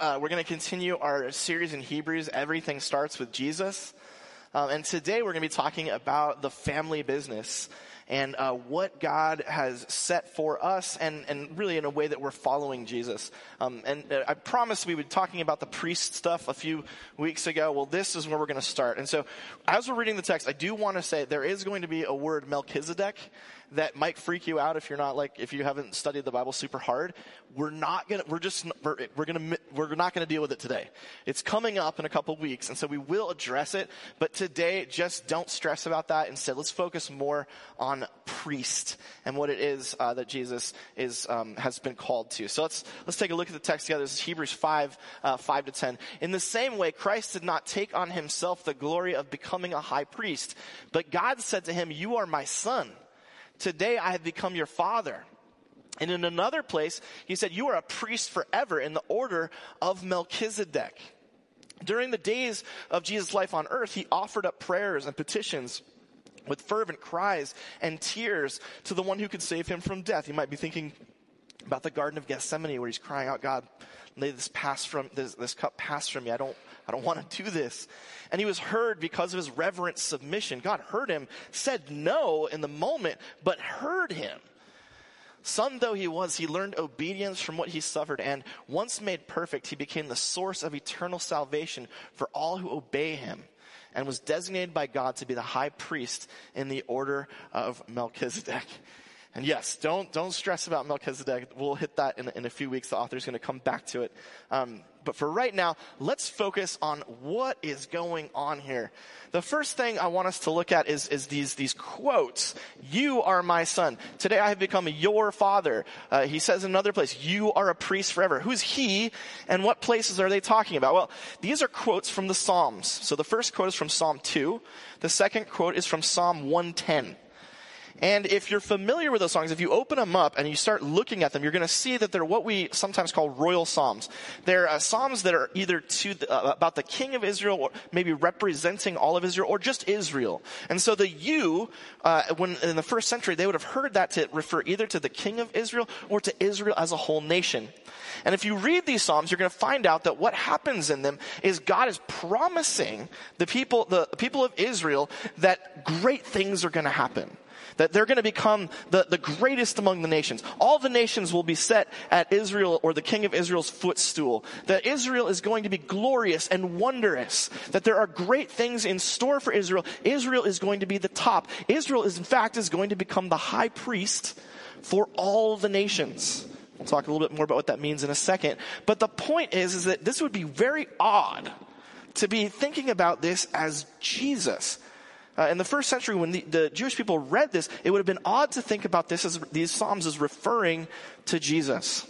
Uh, we're going to continue our series in Hebrews. Everything starts with Jesus. Um, and today we're going to be talking about the family business and uh, what God has set for us, and, and really in a way that we're following Jesus. Um, and uh, I promised we would be talking about the priest stuff a few weeks ago. Well, this is where we're going to start. And so, as we're reading the text, I do want to say there is going to be a word Melchizedek that might freak you out if you're not like if you haven't studied the Bible super hard. We're not gonna. We're just. We're, we're gonna. We're not gonna deal with it today. It's coming up in a couple weeks, and so we will address it. But today, just don't stress about that. Instead, let's focus more on priest and what it is uh, that Jesus is um, has been called to. So let's let's take a look at the text together. This is Hebrews five uh, five to ten. In the same way, Christ did not take on himself the glory of becoming a high priest, but God said to him, "You are my son." Today I have become your father. And in another place, he said, You are a priest forever in the order of Melchizedek. During the days of Jesus' life on earth, he offered up prayers and petitions with fervent cries and tears to the one who could save him from death. You might be thinking about the Garden of Gethsemane where he's crying out, God, lay this pass from this, this cup pass from me. I don't I don't want to do this. And he was heard because of his reverent submission. God heard him, said no in the moment, but heard him. Son though he was, he learned obedience from what he suffered, and once made perfect, he became the source of eternal salvation for all who obey him, and was designated by God to be the high priest in the order of Melchizedek. And yes, don't, don't stress about Melchizedek. We'll hit that in, in a few weeks. The author's going to come back to it. Um, but for right now, let's focus on what is going on here. The first thing I want us to look at is, is these, these quotes. You are my son. Today I have become your father. Uh, he says in another place, you are a priest forever. Who's he and what places are they talking about? Well, these are quotes from the Psalms. So the first quote is from Psalm 2. The second quote is from Psalm 110. And if you're familiar with those songs, if you open them up and you start looking at them, you're going to see that they're what we sometimes call royal psalms. They're uh, psalms that are either to the, uh, about the king of Israel, or maybe representing all of Israel, or just Israel. And so the you, uh, when in the first century, they would have heard that to refer either to the king of Israel or to Israel as a whole nation. And if you read these Psalms, you're going to find out that what happens in them is God is promising the people, the people of Israel that great things are going to happen that they're going to become the, the greatest among the nations. All the nations will be set at Israel or the king of Israel's footstool. That Israel is going to be glorious and wondrous. That there are great things in store for Israel. Israel is going to be the top. Israel is, in fact, is going to become the high priest for all the nations. We'll talk a little bit more about what that means in a second. But the point is, is that this would be very odd to be thinking about this as Jesus. Uh, in the first century, when the, the, Jewish people read this, it would have been odd to think about this as these psalms as referring to Jesus.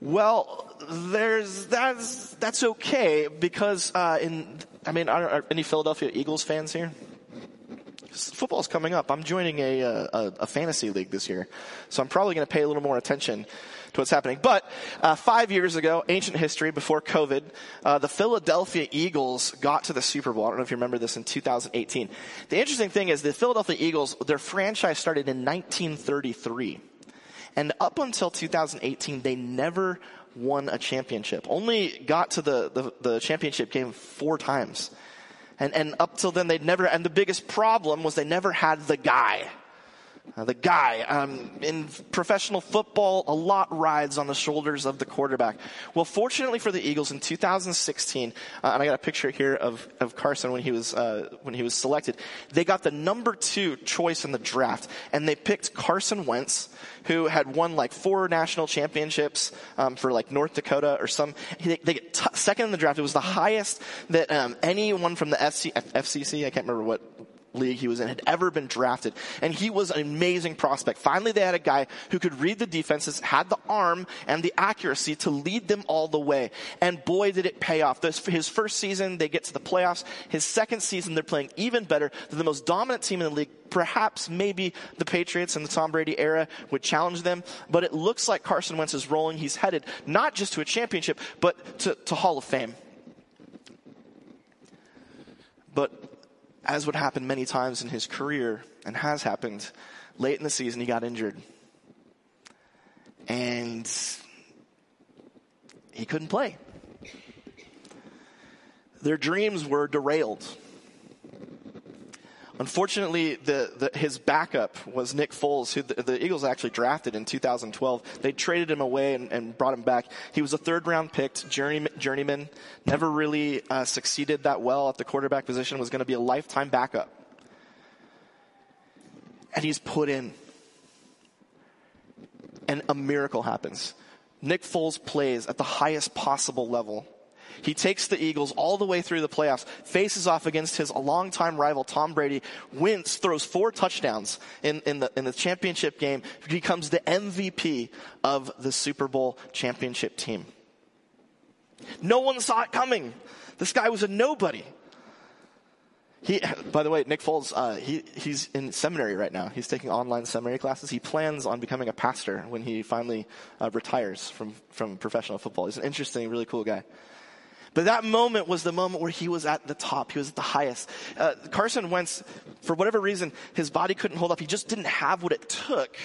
Well, there's that's that's okay because uh, in I mean, are, are any Philadelphia Eagles fans here? Football's coming up. I'm joining a, uh, a, a fantasy league this year, so I'm probably going to pay a little more attention to what's happening. But uh, five years ago, ancient history before COVID, uh, the Philadelphia Eagles got to the Super Bowl. I don't know if you remember this in 2018. The interesting thing is the Philadelphia Eagles, their franchise started in 1933. And up until 2018, they never won a championship. Only got to the, the, the championship game four times. And, and up till then, they'd never, and the biggest problem was they never had the guy. Uh, the guy um, in professional football, a lot rides on the shoulders of the quarterback. Well, fortunately for the Eagles, in 2016, uh, and I got a picture here of, of Carson when he was uh, when he was selected. They got the number two choice in the draft, and they picked Carson Wentz, who had won like four national championships um, for like North Dakota or some. They, they get t- second in the draft. It was the highest that um, anyone from the FC, FCC, I can't remember what league he was in had ever been drafted. And he was an amazing prospect. Finally, they had a guy who could read the defenses, had the arm and the accuracy to lead them all the way. And boy, did it pay off. His first season, they get to the playoffs. His second season, they're playing even better. They're the most dominant team in the league. Perhaps maybe the Patriots in the Tom Brady era would challenge them, but it looks like Carson Wentz is rolling. He's headed not just to a championship, but to, to Hall of Fame. But as would happen many times in his career and has happened, late in the season he got injured. And he couldn't play. Their dreams were derailed. Unfortunately, the, the, his backup was Nick Foles, who the, the, Eagles actually drafted in 2012. They traded him away and, and brought him back. He was a third round picked journey, journeyman, never really uh, succeeded that well at the quarterback position, was going to be a lifetime backup. And he's put in. And a miracle happens. Nick Foles plays at the highest possible level he takes the Eagles all the way through the playoffs, faces off against his longtime rival Tom Brady, wins, throws four touchdowns in, in, the, in the championship game, becomes the MVP of the Super Bowl championship team. No one saw it coming. This guy was a nobody. He, by the way, Nick Foles, uh, he, he's in seminary right now. He's taking online seminary classes. He plans on becoming a pastor when he finally uh, retires from, from professional football. He's an interesting, really cool guy. But that moment was the moment where he was at the top. He was at the highest. Uh, Carson Wentz, for whatever reason, his body couldn't hold up. He just didn't have what it took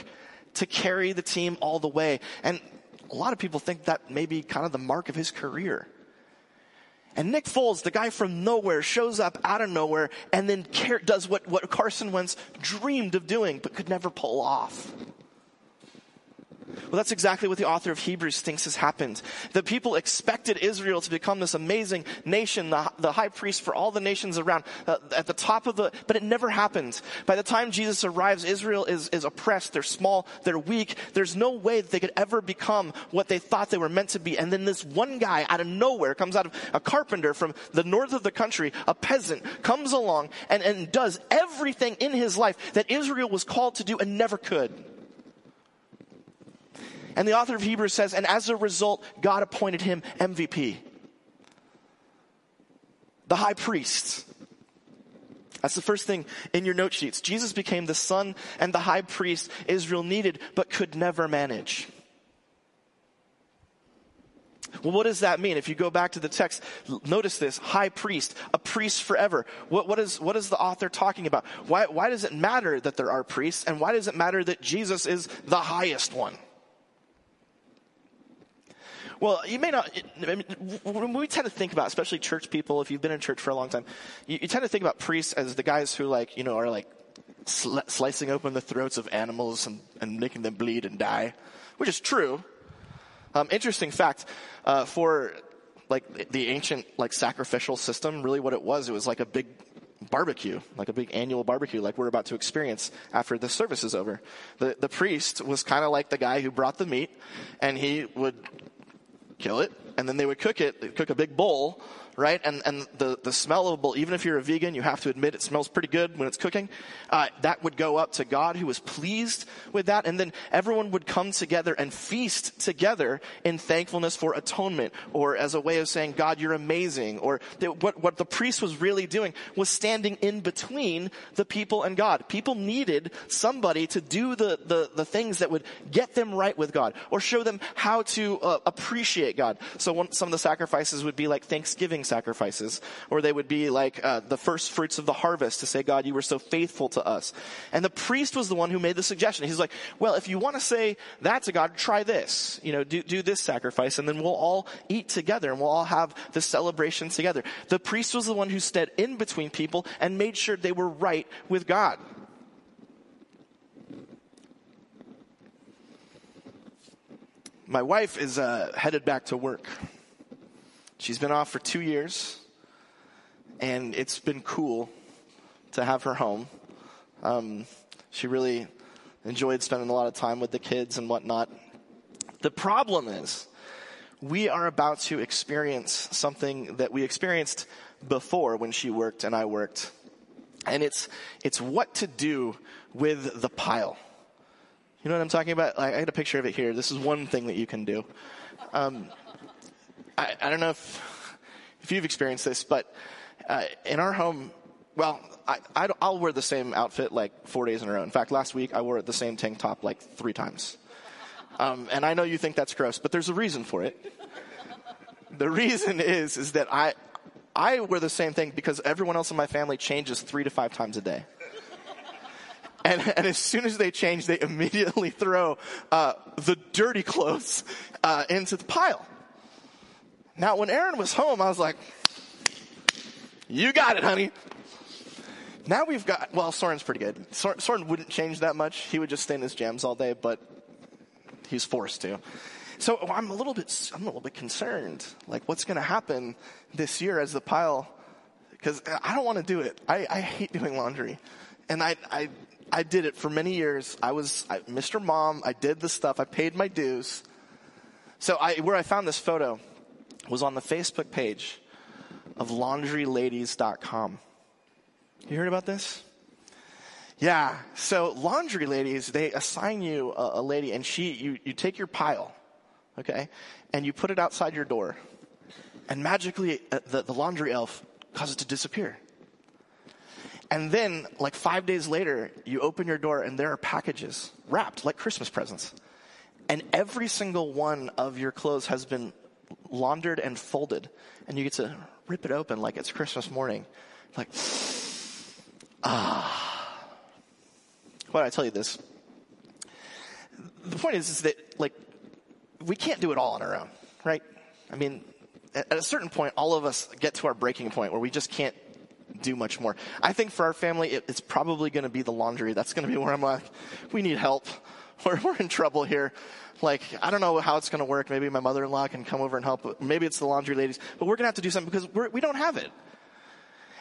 to carry the team all the way. And a lot of people think that may be kind of the mark of his career. And Nick Foles, the guy from nowhere, shows up out of nowhere and then does what, what Carson Wentz dreamed of doing but could never pull off. Well, that's exactly what the author of Hebrews thinks has happened. The people expected Israel to become this amazing nation, the, the high priest for all the nations around, uh, at the top of the, but it never happened. By the time Jesus arrives, Israel is, is oppressed, they're small, they're weak, there's no way that they could ever become what they thought they were meant to be. And then this one guy out of nowhere comes out of a carpenter from the north of the country, a peasant, comes along and, and does everything in his life that Israel was called to do and never could. And the author of Hebrews says, and as a result, God appointed him MVP. The high priest. That's the first thing in your note sheets. Jesus became the son and the high priest Israel needed, but could never manage. Well, what does that mean? If you go back to the text, notice this high priest, a priest forever. What, what, is, what is the author talking about? Why, why does it matter that there are priests? And why does it matter that Jesus is the highest one? Well, you may not. I mean, when we tend to think about, especially church people, if you've been in church for a long time, you, you tend to think about priests as the guys who, like, you know, are like sl- slicing open the throats of animals and, and making them bleed and die, which is true. Um, interesting fact uh, for like the ancient like sacrificial system, really what it was, it was like a big barbecue, like a big annual barbecue, like we're about to experience after the service is over. The the priest was kind of like the guy who brought the meat, and he would kill it, and then they would cook it, cook a big bowl, right? And, and the, the smell of a bowl, even if you're a vegan, you have to admit it smells pretty good when it's cooking. Uh, that would go up to God who was pleased with that. And then everyone would come together and feast together in thankfulness for atonement or as a way of saying, God, you're amazing. Or what, what the priest was really doing was standing in between the people and God. People needed somebody to do the, the, the things that would get them right with God or show them how to uh, appreciate God. So one, some of the sacrifices would be like Thanksgiving sacrifices, or they would be like uh, the first fruits of the harvest to say, God, you were so faithful to us. And the priest was the one who made the suggestion. He's like, well, if you want to say that to God, try this. You know, do, do this sacrifice, and then we'll all eat together, and we'll all have the celebration together. The priest was the one who stood in between people and made sure they were right with God. My wife is uh, headed back to work. She's been off for two years, and it's been cool to have her home. Um, she really enjoyed spending a lot of time with the kids and whatnot. The problem is, we are about to experience something that we experienced before when she worked and I worked. And it's, it's what to do with the pile. You know what I'm talking about? I, I had a picture of it here. This is one thing that you can do. Um, I, I don't know if, if you've experienced this, but uh, in our home, well, I, will wear the same outfit like four days in a row. In fact, last week I wore the same tank top like three times. Um, and I know you think that's gross, but there's a reason for it. The reason is, is that I, I wear the same thing because everyone else in my family changes three to five times a day. And, and as soon as they change, they immediately throw uh, the dirty clothes uh, into the pile. Now, when Erin was home, I was like, you got it, honey. Now we've got, well, Soren's pretty good. Soren wouldn't change that much. He would just stay in his jams all day, but he's forced to. So oh, I'm a little bit, I'm a little bit concerned. Like, what's going to happen this year as the pile? Because I don't want to do it. I, I hate doing laundry, and I, I, I did it for many years. I was I, Mr. Mom. I did the stuff. I paid my dues. So I, where I found this photo was on the Facebook page of laundryladies.com. You heard about this? Yeah. So laundry ladies, they assign you a, a, lady and she, you, you take your pile, okay, and you put it outside your door. And magically, uh, the, the laundry elf causes it to disappear. And then, like five days later, you open your door and there are packages wrapped like Christmas presents. And every single one of your clothes has been laundered and folded. And you get to rip it open like it's Christmas morning. Like, ah. Why did I tell you this? The point is, is that, like, we can't do it all on our own, right? I mean, at a certain point, all of us get to our breaking point where we just can't do much more. I think for our family, it, it's probably going to be the laundry. That's going to be where I'm like, we need help. We're, we're in trouble here. Like, I don't know how it's going to work. Maybe my mother-in-law can come over and help. Maybe it's the laundry ladies, but we're going to have to do something because we're, we don't have it.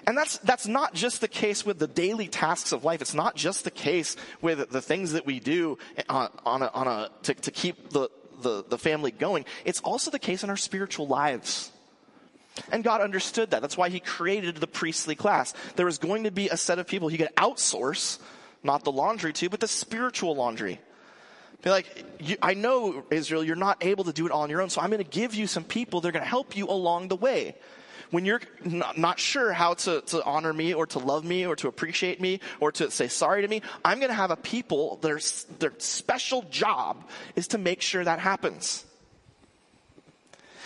And that's, that's not just the case with the daily tasks of life. It's not just the case with the things that we do on, on a, on a to, to keep the, the, the family going. It's also the case in our spiritual lives. And God understood that. That's why He created the priestly class. There was going to be a set of people He could outsource, not the laundry to, but the spiritual laundry. Like, I know, Israel, you're not able to do it all on your own, so I'm going to give you some people that are going to help you along the way. When you're not, not sure how to, to honor me or to love me or to appreciate me or to say sorry to me, I'm going to have a people, their, their special job is to make sure that happens.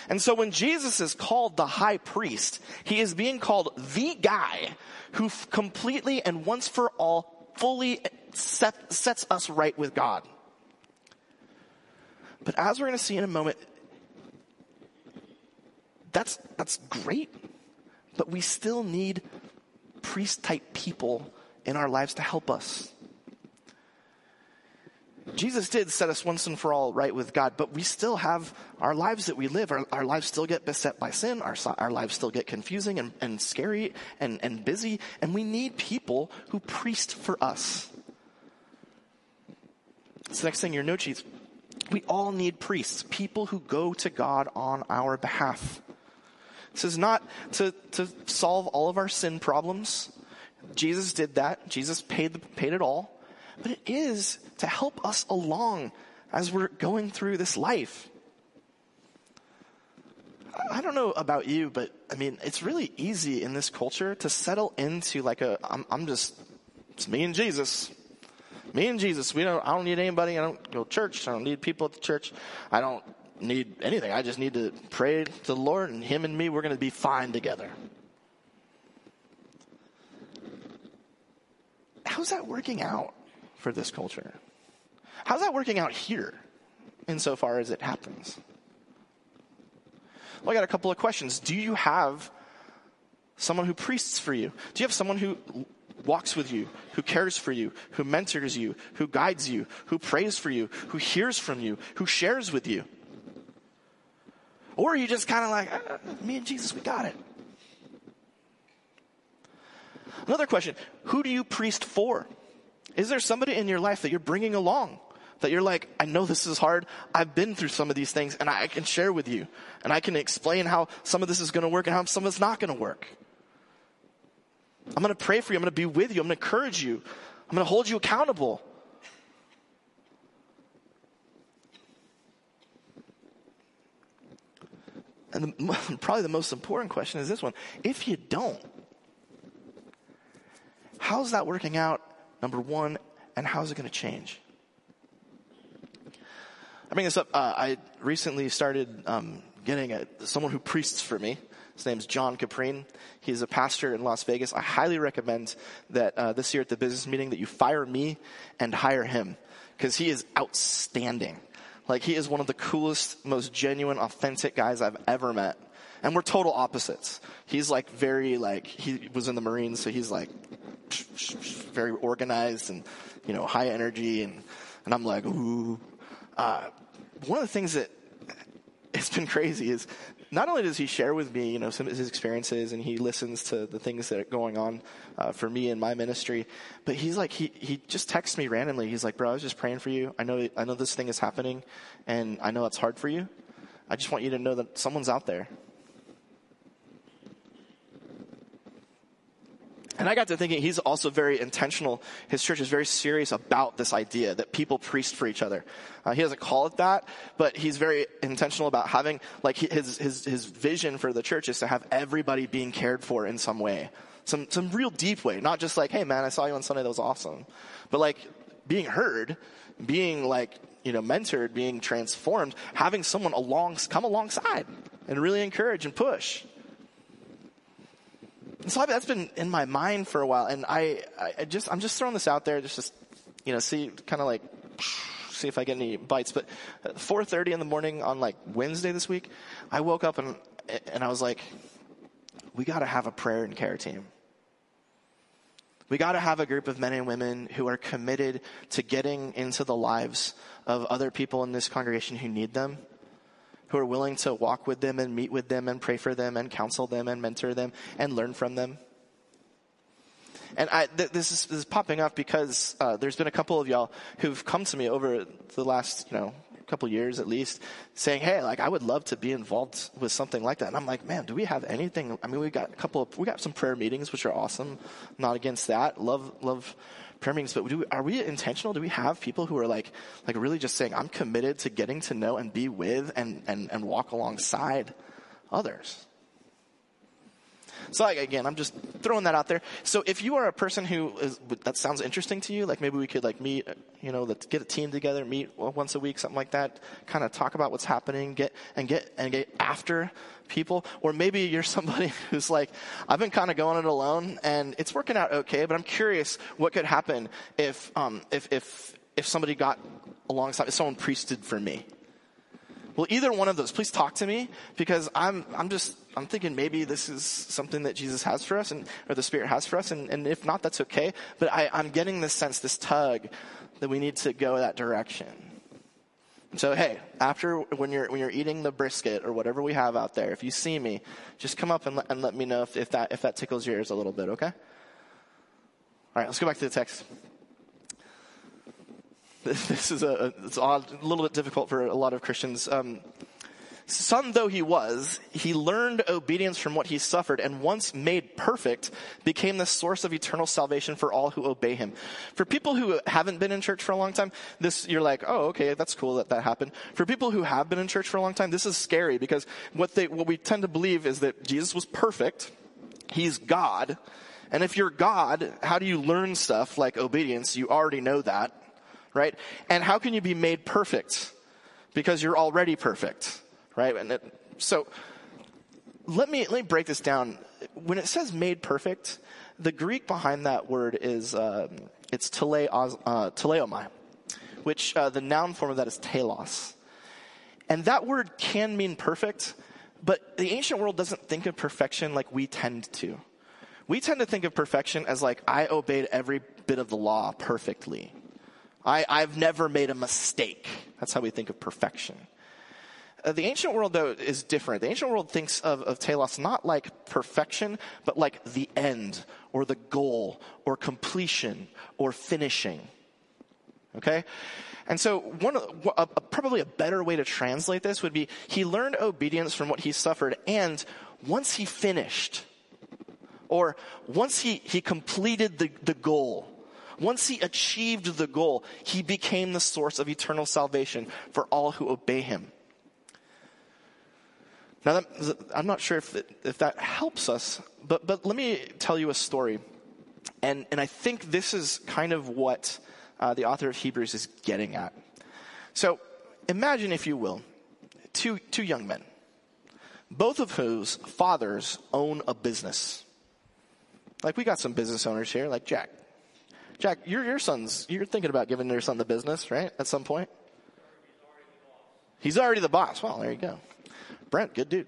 And so when Jesus is called the high priest, he is being called the guy who completely and once for all fully set, sets us right with God. But as we're going to see in a moment, that's, that's great. But we still need priest type people in our lives to help us. Jesus did set us once and for all right with God, but we still have our lives that we live. Our, our lives still get beset by sin. Our, our lives still get confusing and, and scary and, and busy. And we need people who priest for us. It's the next thing your note sheets. We all need priests, people who go to God on our behalf. This is not to, to solve all of our sin problems. Jesus did that. Jesus paid, the, paid it all but it is to help us along as we're going through this life. I don't know about you, but I mean, it's really easy in this culture to settle into like a, I'm, I'm just, it's me and Jesus. Me and Jesus. We don't, I don't need anybody. I don't go to church. I don't need people at the church. I don't need anything. I just need to pray to the Lord and Him and me, we're going to be fine together. How's that working out? for this culture. How's that working out here insofar as it happens? Well, I got a couple of questions. Do you have someone who priests for you? Do you have someone who walks with you, who cares for you, who mentors you, who guides you, who prays for you, who hears from you, who shares with you? Or are you just kind of like, ah, me and Jesus, we got it? Another question Who do you priest for? Is there somebody in your life that you're bringing along? That you're like, I know this is hard. I've been through some of these things and I can share with you. And I can explain how some of this is going to work and how some of it's not going to work. I'm going to pray for you. I'm going to be with you. I'm going to encourage you. I'm going to hold you accountable. And the, probably the most important question is this one. If you don't, how's that working out Number one, and how's it going to change? I bring this up. Uh, I recently started um, getting a, someone who priests for me. His name's John Caprine. He's a pastor in Las Vegas. I highly recommend that uh, this year at the business meeting that you fire me and hire him because he is outstanding. Like he is one of the coolest, most genuine, authentic guys I've ever met. And we're total opposites. He's like very like, he was in the Marines, so he's like very organized and, you know, high energy. And, and I'm like, ooh. Uh, one of the things that it's been crazy is not only does he share with me, you know, some of his experiences and he listens to the things that are going on uh, for me in my ministry, but he's like, he, he just texts me randomly. He's like, bro, I was just praying for you. I know, I know this thing is happening and I know it's hard for you. I just want you to know that someone's out there And I got to thinking he's also very intentional. His church is very serious about this idea that people priest for each other. Uh, he doesn't call it that, but he's very intentional about having, like his, his, his vision for the church is to have everybody being cared for in some way. Some, some real deep way. Not just like, hey man, I saw you on Sunday, that was awesome. But like being heard, being like, you know, mentored, being transformed, having someone along, come alongside and really encourage and push. So that's been in my mind for a while, and I, I just, I'm just throwing this out there, just, just you know, see, kind of like, see if I get any bites. But uh, 4:30 in the morning on like Wednesday this week, I woke up and and I was like, we got to have a prayer and care team. We got to have a group of men and women who are committed to getting into the lives of other people in this congregation who need them who are willing to walk with them and meet with them and pray for them and counsel them and mentor them and learn from them. And I, th- this, is, this, is, popping up because uh, there's been a couple of y'all who've come to me over the last, you know, couple years at least, saying, "Hey, like I would love to be involved with something like that." And I'm like, "Man, do we have anything? I mean, we got a couple of, we got some prayer meetings, which are awesome. Not against that. Love, love prayer meetings, but do, we, are we intentional? Do we have people who are like, like really just saying, I'm committed to getting to know and be with and, and, and walk alongside others? So like, again, I'm just throwing that out there. So if you are a person who is, that sounds interesting to you, like maybe we could like meet, you know, let's get a team together, meet once a week, something like that, kind of talk about what's happening, get, and get, and get after people. Or maybe you're somebody who's like, I've been kind of going it alone and it's working out okay, but I'm curious what could happen if, um, if, if, if somebody got alongside, if someone priested for me. Well, either one of those, please talk to me because I'm, I'm just, I'm thinking maybe this is something that Jesus has for us and, or the Spirit has for us. And, and if not, that's okay. But I, I'm getting this sense, this tug that we need to go that direction. So hey, after when you're when you're eating the brisket or whatever we have out there, if you see me, just come up and and let me know if, if that if that tickles your ears a little bit, okay? All right, let's go back to the text. This is a it's odd, a little bit difficult for a lot of Christians. Um, Son though he was, he learned obedience from what he suffered and once made perfect became the source of eternal salvation for all who obey him. For people who haven't been in church for a long time, this, you're like, oh, okay, that's cool that that happened. For people who have been in church for a long time, this is scary because what they, what we tend to believe is that Jesus was perfect. He's God. And if you're God, how do you learn stuff like obedience? You already know that, right? And how can you be made perfect? Because you're already perfect right? And it, so let me let me break this down. When it says made perfect, the Greek behind that word is um, it's tele, uh, teleomai, which uh, the noun form of that is telos, and that word can mean perfect, but the ancient world doesn't think of perfection like we tend to. We tend to think of perfection as like I obeyed every bit of the law perfectly. I, I've never made a mistake. That's how we think of perfection. Uh, the ancient world, though, is different. The ancient world thinks of, of telos not like perfection, but like the end, or the goal, or completion, or finishing. Okay? And so, one a, a, probably a better way to translate this would be he learned obedience from what he suffered, and once he finished, or once he, he completed the, the goal, once he achieved the goal, he became the source of eternal salvation for all who obey him. Now, that, I'm not sure if, it, if that helps us, but, but let me tell you a story. And, and I think this is kind of what uh, the author of Hebrews is getting at. So imagine, if you will, two, two young men, both of whose fathers own a business. Like we got some business owners here, like Jack. Jack, your, your son's, you're thinking about giving your son the business, right? At some point? He's already the boss. Well, there you go. Brent, good dude.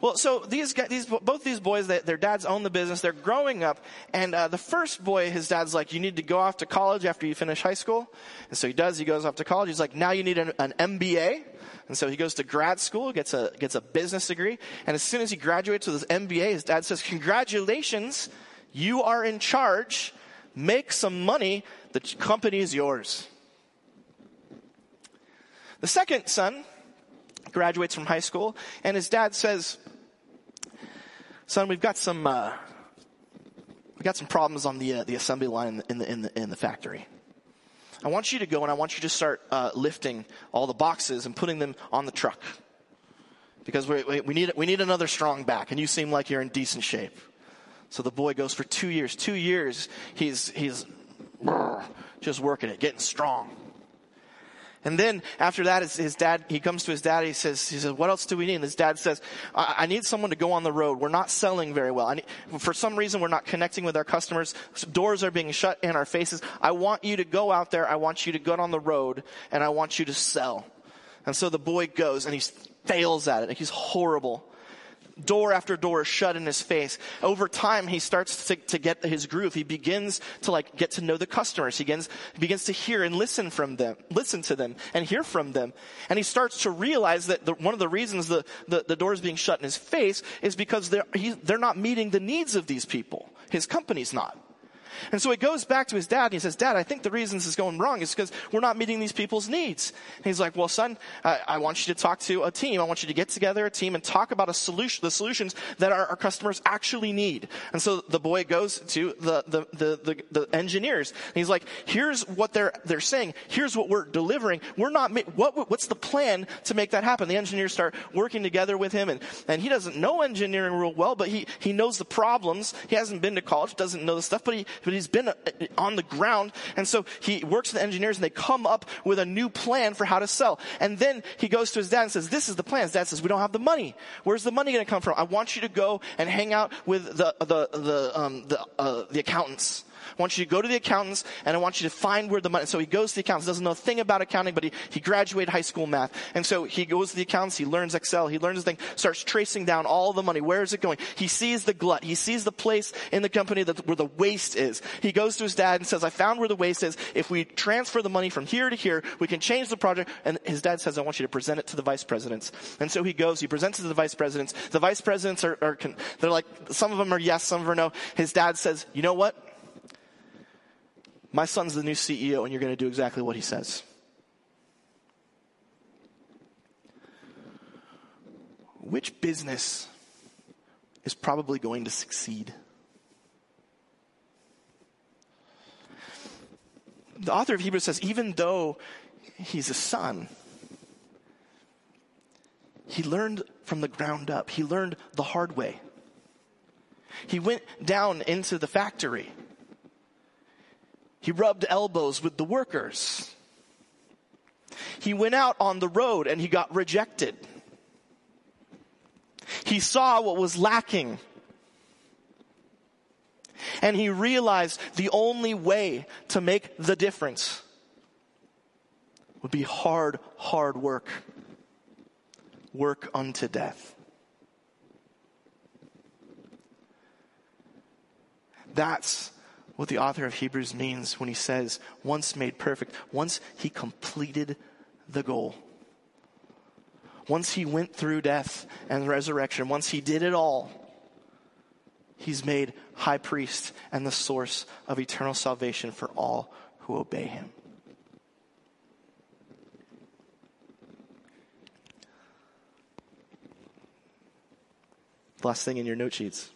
Well, so these guys, these both these boys, they, their dads own the business. They're growing up, and uh, the first boy, his dad's like, "You need to go off to college after you finish high school," and so he does. He goes off to college. He's like, "Now you need an, an MBA," and so he goes to grad school, gets a gets a business degree, and as soon as he graduates with his MBA, his dad says, "Congratulations, you are in charge. Make some money. The company is yours." The second son graduates from high school, and his dad says, "Son, we've got some uh, we got some problems on the uh, the assembly line in the, in the in the factory. I want you to go and I want you to start uh, lifting all the boxes and putting them on the truck because we, we, we need we need another strong back, and you seem like you're in decent shape." So the boy goes for two years. Two years, he's he's just working it, getting strong. And then after that, his dad, he comes to his dad, he says, he says, what else do we need? And his dad says, I, I need someone to go on the road. We're not selling very well. Need, for some reason, we're not connecting with our customers. Doors are being shut in our faces. I want you to go out there. I want you to go on the road and I want you to sell. And so the boy goes and he fails at it. He's horrible door after door is shut in his face. Over time, he starts to, to, get his groove. He begins to like get to know the customers. He begins, begins to hear and listen from them, listen to them and hear from them. And he starts to realize that the, one of the reasons the, the, the door is being shut in his face is because they're, he, they're not meeting the needs of these people. His company's not. And so he goes back to his dad and he says, Dad, I think the reason this is going wrong is because we're not meeting these people's needs. And he's like, Well, son, I, I, want you to talk to a team. I want you to get together a team and talk about a solution, the solutions that our, our customers actually need. And so the boy goes to the, the, the, the, the engineers and he's like, Here's what they're, they're saying. Here's what we're delivering. We're not, what, what's the plan to make that happen? The engineers start working together with him and, and he doesn't know engineering real well, but he, he knows the problems. He hasn't been to college, doesn't know the stuff, but he, but he's been uh, on the ground. And so he works with the engineers and they come up with a new plan for how to sell. And then he goes to his dad and says, this is the plan. His dad says, we don't have the money. Where's the money going to come from? I want you to go and hang out with the, the, the, um, the, uh, the accountants. I want you to go to the accountants and I want you to find where the money, so he goes to the accountants, doesn't know a thing about accounting, but he, he graduated high school math. And so he goes to the accountants, he learns Excel, he learns the thing, starts tracing down all the money. Where is it going? He sees the glut. He sees the place in the company that, where the waste is. He goes to his dad and says, I found where the waste is. If we transfer the money from here to here, we can change the project. And his dad says, I want you to present it to the vice presidents. And so he goes, he presents it to the vice presidents. The vice presidents are, are they're like, some of them are yes, some of them are no. His dad says, you know what? My son's the new CEO, and you're going to do exactly what he says. Which business is probably going to succeed? The author of Hebrews says, even though he's a son, he learned from the ground up. He learned the hard way. He went down into the factory. He rubbed elbows with the workers. He went out on the road and he got rejected. He saw what was lacking. And he realized the only way to make the difference would be hard, hard work. Work unto death. That's what the author of Hebrews means when he says, once made perfect, once he completed the goal. Once he went through death and resurrection, once he did it all, he's made high priest and the source of eternal salvation for all who obey him. Last thing in your note sheets.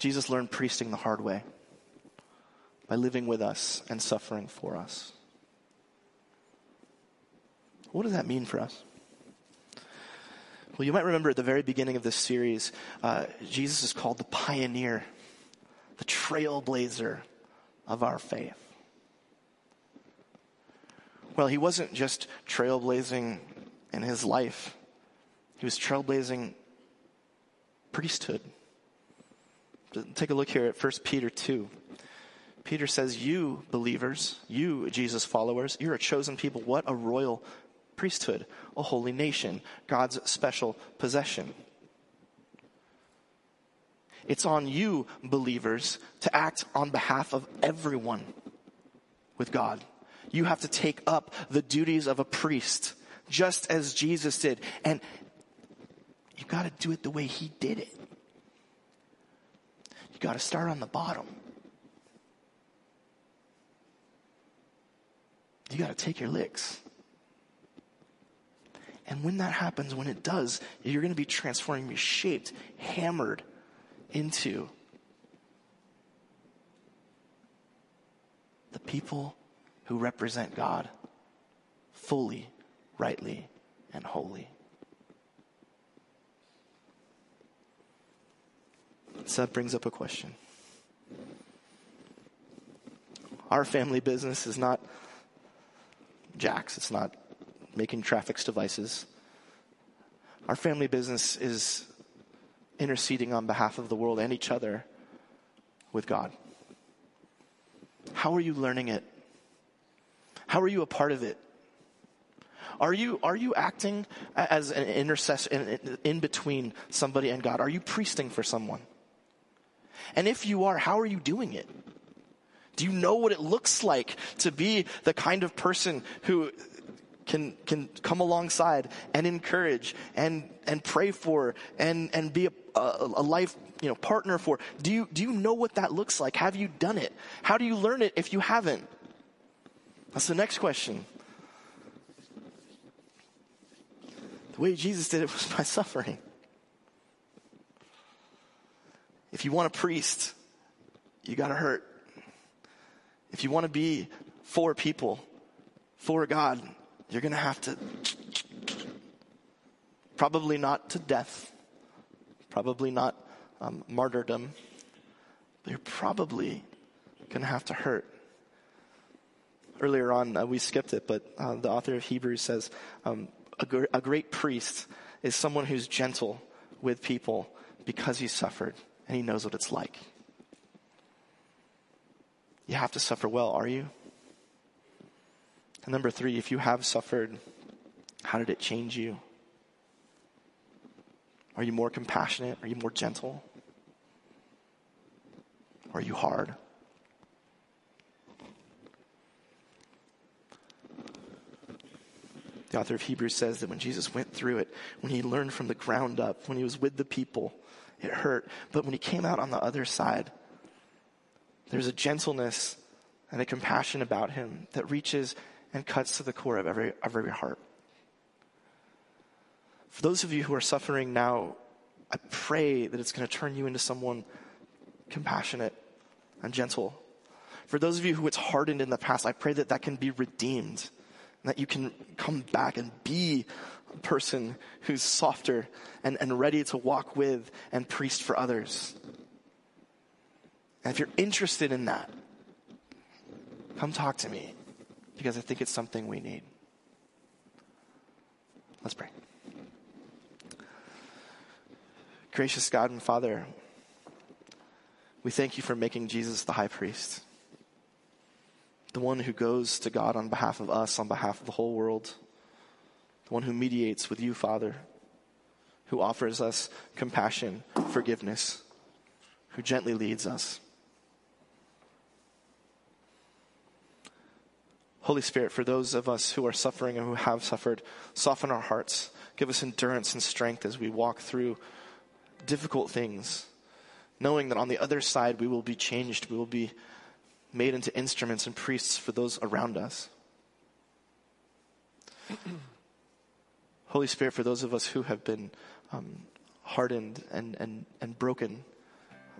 Jesus learned priesting the hard way by living with us and suffering for us. What does that mean for us? Well, you might remember at the very beginning of this series, uh, Jesus is called the pioneer, the trailblazer of our faith. Well, he wasn't just trailblazing in his life, he was trailblazing priesthood. Take a look here at 1 Peter 2. Peter says, You believers, you Jesus followers, you're a chosen people. What a royal priesthood, a holy nation, God's special possession. It's on you, believers, to act on behalf of everyone with God. You have to take up the duties of a priest, just as Jesus did. And you've got to do it the way he did it. You got to start on the bottom. You got to take your licks. And when that happens, when it does, you're going to be transformed, be shaped, hammered into the people who represent God fully, rightly, and wholly. So that brings up a question. Our family business is not jacks, it's not making traffics devices. Our family business is interceding on behalf of the world and each other with God. How are you learning it? How are you a part of it? Are you, are you acting as an intercessor in, in between somebody and God? Are you priesting for someone? And if you are, how are you doing it? Do you know what it looks like to be the kind of person who can, can come alongside and encourage and, and pray for and, and be a, a, a life you know, partner for? Do you, do you know what that looks like? Have you done it? How do you learn it if you haven't? That's the next question. The way Jesus did it was by suffering. If you want a priest, you gotta hurt. If you want to be for people, for God, you're gonna have to probably not to death, probably not um, martyrdom, but you're probably gonna have to hurt. Earlier on, uh, we skipped it, but uh, the author of Hebrews says um, a, gr- a great priest is someone who's gentle with people because he suffered and he knows what it's like. You have to suffer well, are you? And number three, if you have suffered, how did it change you? Are you more compassionate? Are you more gentle? Are you hard? The author of Hebrews says that when Jesus went through it, when he learned from the ground up, when he was with the people, it hurt. But when he came out on the other side, there's a gentleness and a compassion about him that reaches and cuts to the core of every, every heart. For those of you who are suffering now, I pray that it's going to turn you into someone compassionate and gentle. For those of you who it's hardened in the past, I pray that that can be redeemed, that you can come back and be a person who's softer and, and ready to walk with and priest for others. And if you're interested in that, come talk to me because I think it's something we need. Let's pray. Gracious God and Father, we thank you for making Jesus the high priest, the one who goes to God on behalf of us, on behalf of the whole world the one who mediates with you, Father, who offers us compassion, forgiveness, who gently leads us. Holy Spirit, for those of us who are suffering and who have suffered, soften our hearts. Give us endurance and strength as we walk through difficult things, knowing that on the other side we will be changed. We will be made into instruments and priests for those around us. Holy Spirit, for those of us who have been um, hardened and, and, and broken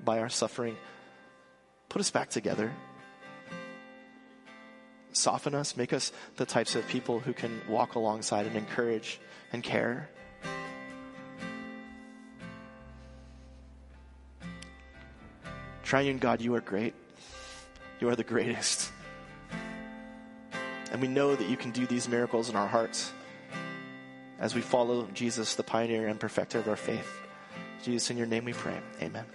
by our suffering, put us back together. Soften us, make us the types of people who can walk alongside and encourage and care. Triune God, you are great. You are the greatest. And we know that you can do these miracles in our hearts as we follow Jesus, the pioneer and perfecter of our faith. Jesus, in your name we pray. Amen.